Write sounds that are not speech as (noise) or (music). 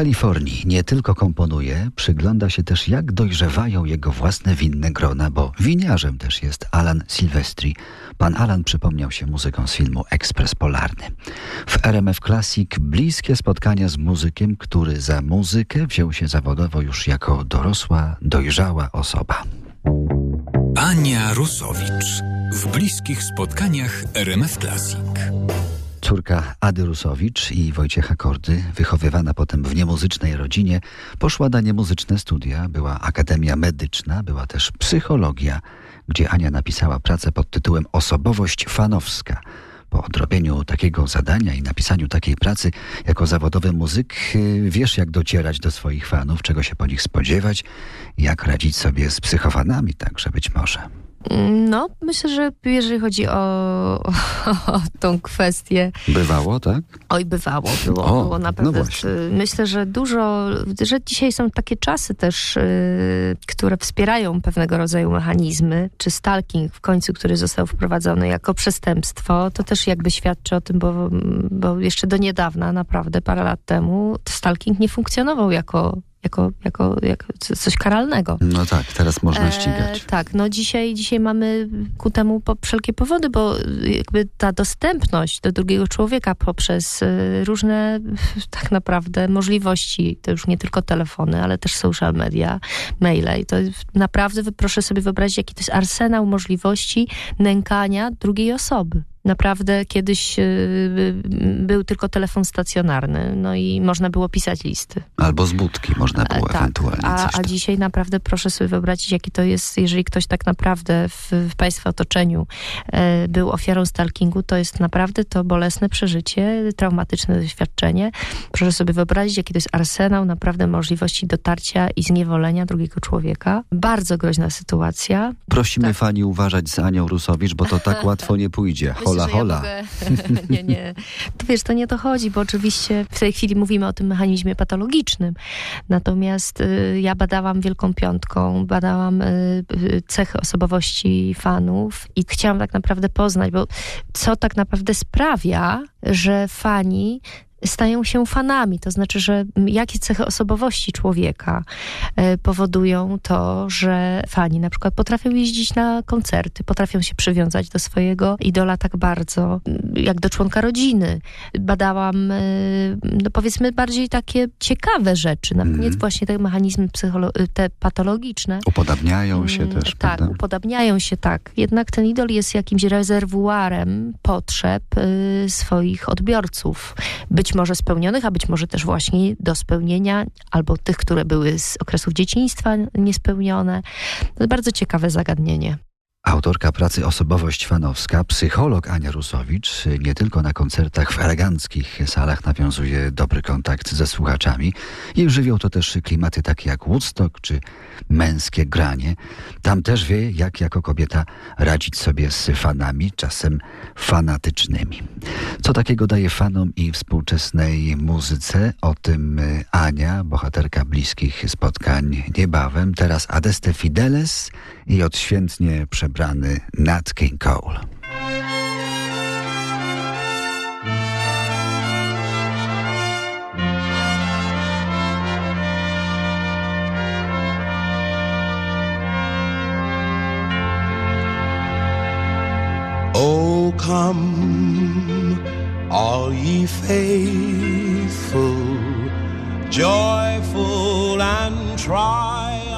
Kalifornii nie tylko komponuje, przygląda się też jak dojrzewają jego własne winne grona, bo winiarzem też jest Alan Silvestri. Pan Alan przypomniał się muzyką z filmu Ekspres Polarny. W RMF Classic bliskie spotkania z muzykiem, który za muzykę wziął się zawodowo już jako dorosła, dojrzała osoba. Ania Rusowicz w bliskich spotkaniach RMF Classic. Córka Ady Rusowicz i Wojciecha Kordy, wychowywana potem w niemuzycznej rodzinie, poszła na niemuzyczne studia, była akademia medyczna, była też psychologia, gdzie Ania napisała pracę pod tytułem Osobowość fanowska. Po odrobieniu takiego zadania i napisaniu takiej pracy jako zawodowy muzyk y, wiesz jak docierać do swoich fanów, czego się po nich spodziewać, jak radzić sobie z psychofanami także być może. No, myślę, że jeżeli chodzi o, o, o tą kwestię. Bywało, tak? Oj, bywało, było, O, było no naprawdę. właśnie. myślę, że dużo, że dzisiaj są takie czasy też, y, które wspierają pewnego rodzaju mechanizmy, czy stalking w końcu, który został wprowadzony jako przestępstwo, to też jakby świadczy o tym, bo, bo jeszcze do niedawna, naprawdę parę lat temu, stalking nie funkcjonował jako jako, jako, jako coś karalnego. No tak, teraz można E, ścigać. tak, no dzisiaj, dzisiaj mamy ku temu po, wszelkie powody, bo jakby ta dostępność do drugiego człowieka poprzez y, różne (laughs) tak naprawdę możliwości, to już nie tylko telefony, ale też social media, maile i to naprawdę, proszę sobie wyobrazić, jaki to jest arsenał możliwości nękania drugiej osoby. Naprawdę kiedyś y, był tylko telefon stacjonarny, no i można było pisać listy. Albo z budki można było E, tak, ewentualnie a, coś a tam. dzisiaj naprawdę proszę sobie wyobrazić, jaki to jest, jeżeli ktoś tak naprawdę w, w Państwa otoczeniu e, był ofiarą stalkingu, to jest naprawdę to bolesne przeżycie, traumatyczne doświadczenie. Proszę sobie wyobrazić, jaki to jest arsenał naprawdę możliwości dotarcia i zniewolenia drugiego człowieka. Bardzo groźna sytuacja. Prosimy tak. fani uważać z Anią Rusowicz, bo to tak (laughs) łatwo nie pójdzie. Hola, że hola. Ja mogę... (laughs) nie, nie. To wiesz, to nie to chodzi, bo oczywiście w tej chwili mówimy o tym mechanizmie patologicznym. Natomiast y, ja badałam Wielką Piątką, badałam y, y, cechy osobowości fanów i chciałam tak naprawdę poznać, bo co tak naprawdę sprawia, że fani stają się fanami. To znaczy, że jakie cechy osobowości człowieka e, powodują to, że fani na przykład potrafią jeździć na koncerty, potrafią się przywiązać do swojego idola tak bardzo, jak do członka rodziny. Badałam, e, no powiedzmy, bardziej takie ciekawe rzeczy, nawet nie Mhm. właśnie te mechanizmy psycholo- te patologiczne. Upodabniają się Mm, też, Tak, prawda? upodabniają się tak. Jednak ten idol jest jakimś rezerwuarem potrzeb y, swoich odbiorców. Być może spełnionych, a być może też właśnie do spełnienia, albo tych, które były z okresów dzieciństwa niespełnione. To bardzo ciekawe zagadnienie. Autorka pracy Osobowość fanowska, psycholog Ania Rusowicz, nie tylko na koncertach w eleganckich salach nawiązuje dobry kontakt ze słuchaczami. Jej żywioł to też klimaty takie jak Woodstock czy męskie granie. Tam też wie, jak jako kobieta radzić sobie z fanami, czasem fanatycznymi. Co takiego daje fanom i współczesnej muzyce? O tym y, Ania, bohaterka bliskich spotkań niebawem. Teraz Adeste Fideles i odświętnie przebrany Nat King Cole. Oh, come, all ye faithful, joyful and triumphant.